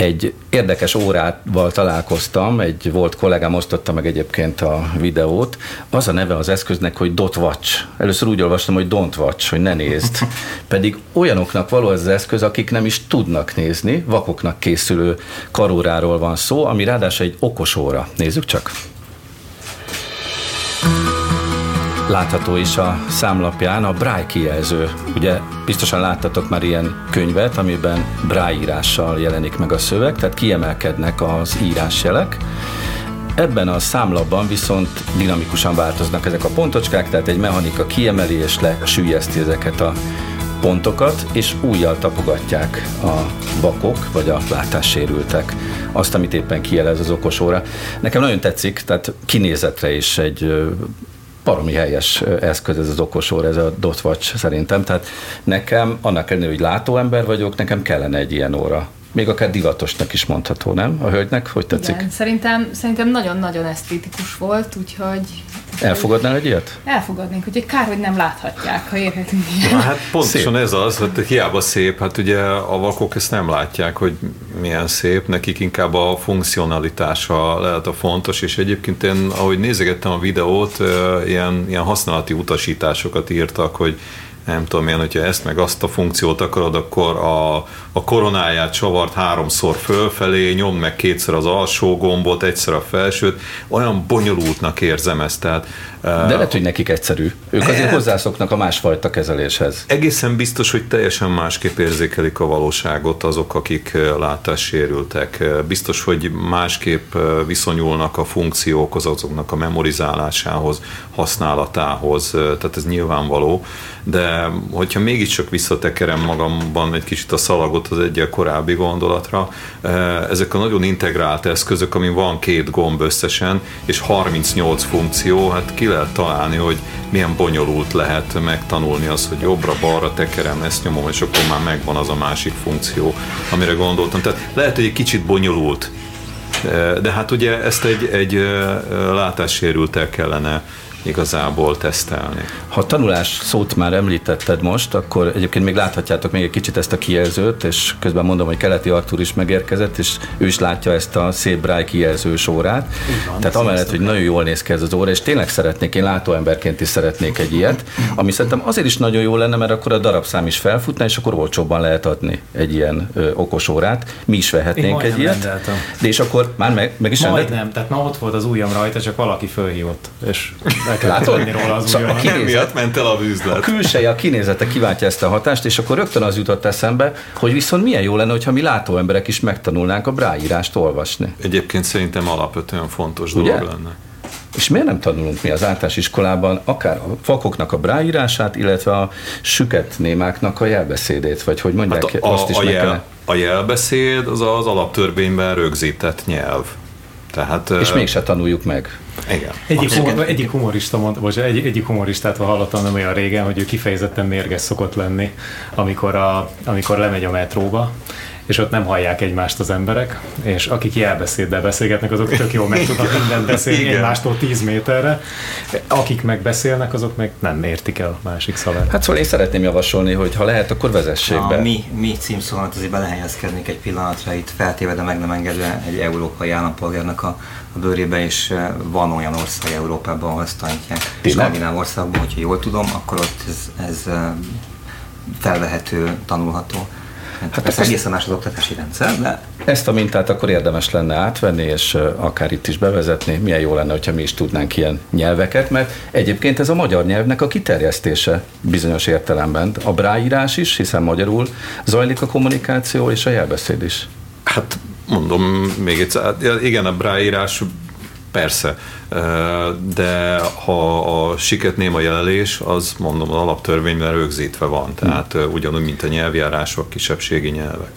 egy érdekes órával találkoztam, egy volt kollégám osztotta meg egyébként a videót. Az a neve az eszköznek, hogy Dot Watch. Először úgy olvastam, hogy Don't Watch, hogy ne nézd. Pedig olyanoknak való ez az eszköz, akik nem is tudnak nézni, vakoknak készülő karóráról van szó, ami ráadásul egy okos óra. Nézzük csak. Látható is a számlapján a Braille kijelző. Ugye biztosan láttatok már ilyen könyvet, amiben Braille írással jelenik meg a szöveg, tehát kiemelkednek az írásjelek. Ebben a számlapban viszont dinamikusan változnak ezek a pontocskák, tehát egy mechanika kiemeli és lesülyezti ezeket a pontokat, és újjal tapogatják a vakok, vagy a látássérültek azt, amit éppen kijelez az okos óra. Nekem nagyon tetszik, tehát kinézetre is egy baromi helyes eszköz ez az okosor, ez a dot watch szerintem. Tehát nekem, annak ellenére, hogy látóember vagyok, nekem kellene egy ilyen óra. Még akár divatosnak is mondható, nem? A hölgynek, hogy tetszik? Igen, szerintem, szerintem nagyon-nagyon esztétikus volt, úgyhogy Elfogadnál egy ilyet? Elfogadnék, úgyhogy kár, hogy nem láthatják, ha érhetünk ilyen. Na, hát pontosan szép. ez az, hogy hiába szép, hát ugye a vakok ezt nem látják, hogy milyen szép, nekik inkább a funkcionalitása lehet a fontos, és egyébként én, ahogy nézegettem a videót, ilyen, ilyen használati utasításokat írtak, hogy nem tudom én, hogyha ezt meg azt a funkciót akarod, akkor a, a koronáját csavart háromszor fölfelé, nyom meg kétszer az alsó gombot, egyszer a felsőt, olyan bonyolultnak érzem ezt. Tehát, De lehet, hogy nekik egyszerű. Ők azért hát, hozzászoknak a másfajta kezeléshez. Egészen biztos, hogy teljesen másképp érzékelik a valóságot azok, akik látássérültek. Biztos, hogy másképp viszonyulnak a funkciókhoz, azoknak a memorizálásához, használatához, tehát ez nyilvánvaló, de hogyha mégiscsak visszatekerem magamban egy kicsit a szalagot az egyel korábbi gondolatra, ezek a nagyon integrált eszközök, amin van két gomb összesen, és 38 funkció, hát ki lehet találni, hogy milyen bonyolult lehet megtanulni az, hogy jobbra-balra tekerem, ezt nyomom, és akkor már megvan az a másik funkció, amire gondoltam. Tehát lehet, hogy egy kicsit bonyolult, de hát ugye ezt egy, egy látássérültel kellene igazából tesztelni. Ha a tanulás szót már említetted most, akkor egyébként még láthatjátok még egy kicsit ezt a kijelzőt, és közben mondom, hogy Keleti Artur is megérkezett, és ő is látja ezt a szép Braille kijelzős órát. Van, Tehát amellett, hogy nagyon jól néz ki ez az óra, és tényleg szeretnék, én látóemberként is szeretnék egy ilyet, ami szerintem azért is nagyon jó lenne, mert akkor a darabszám is felfutna, és akkor olcsóbban lehet adni egy ilyen ö, okos órát. Mi is vehetnénk egy ilyet. Rendeltem. De és akkor már meg, meg is Majd nem, tehát ma ott volt az ujjam rajta, csak valaki fölhívott, és Látod? róla az szóval a kinézet, miatt ment el a bűzlet. A külseje, a kinézete kiváltja ezt a hatást, és akkor rögtön az jutott eszembe, hogy viszont milyen jó lenne, hogyha mi látó emberek is megtanulnánk a bráírást olvasni. Egyébként szerintem alapvetően fontos Ugye? dolog lenne. És miért nem tanulunk mi az általános iskolában akár a fakoknak a bráírását, illetve a süket némáknak a jelbeszédét, vagy hogy mondják, hát a, azt is a, jel, kellene... a jelbeszéd az az alaptörvényben rögzített nyelv. Tehát, és mégse tanuljuk meg. Igen. Egyik, humor, egyik humorista mondta, bocs, egy, egyik humoristát hallottam nem olyan régen, hogy ő kifejezetten mérges szokott lenni, amikor, a, amikor lemegy a metróba, és ott nem hallják egymást az emberek, és akik jelbeszéddel beszélgetnek, azok tök jól meg tudnak mindent beszélni Igen. egymástól 10 méterre. Akik megbeszélnek, azok meg nem értik el a másik szavát. Hát szóval én szeretném javasolni, hogy ha lehet, akkor vezessék a be. Mi, mi címszólat azért belehelyezkednék egy pillanatra, itt feltéve, de meg nem engedve egy európai állampolgárnak a, a bőrébe, és eh, van olyan ország Európában, ahol ezt tanítják. Skandináv országban, hogyha jól tudom, akkor ott ez, ez eh, felvehető, tanulható. Hát, hát persze egészen más az oktatási rendszer, de... Ezt a mintát akkor érdemes lenne átvenni, és akár itt is bevezetni. Milyen jó lenne, hogyha mi is tudnánk ilyen nyelveket, mert egyébként ez a magyar nyelvnek a kiterjesztése bizonyos értelemben. A bráírás is, hiszen magyarul zajlik a kommunikáció, és a jelbeszéd is. Hát mondom még egyszer, igen, a bráírás persze, de ha a siket néma jelelés, az mondom az alaptörvényben rögzítve van, tehát ugyanúgy, mint a nyelvjárások, kisebbségi nyelvek.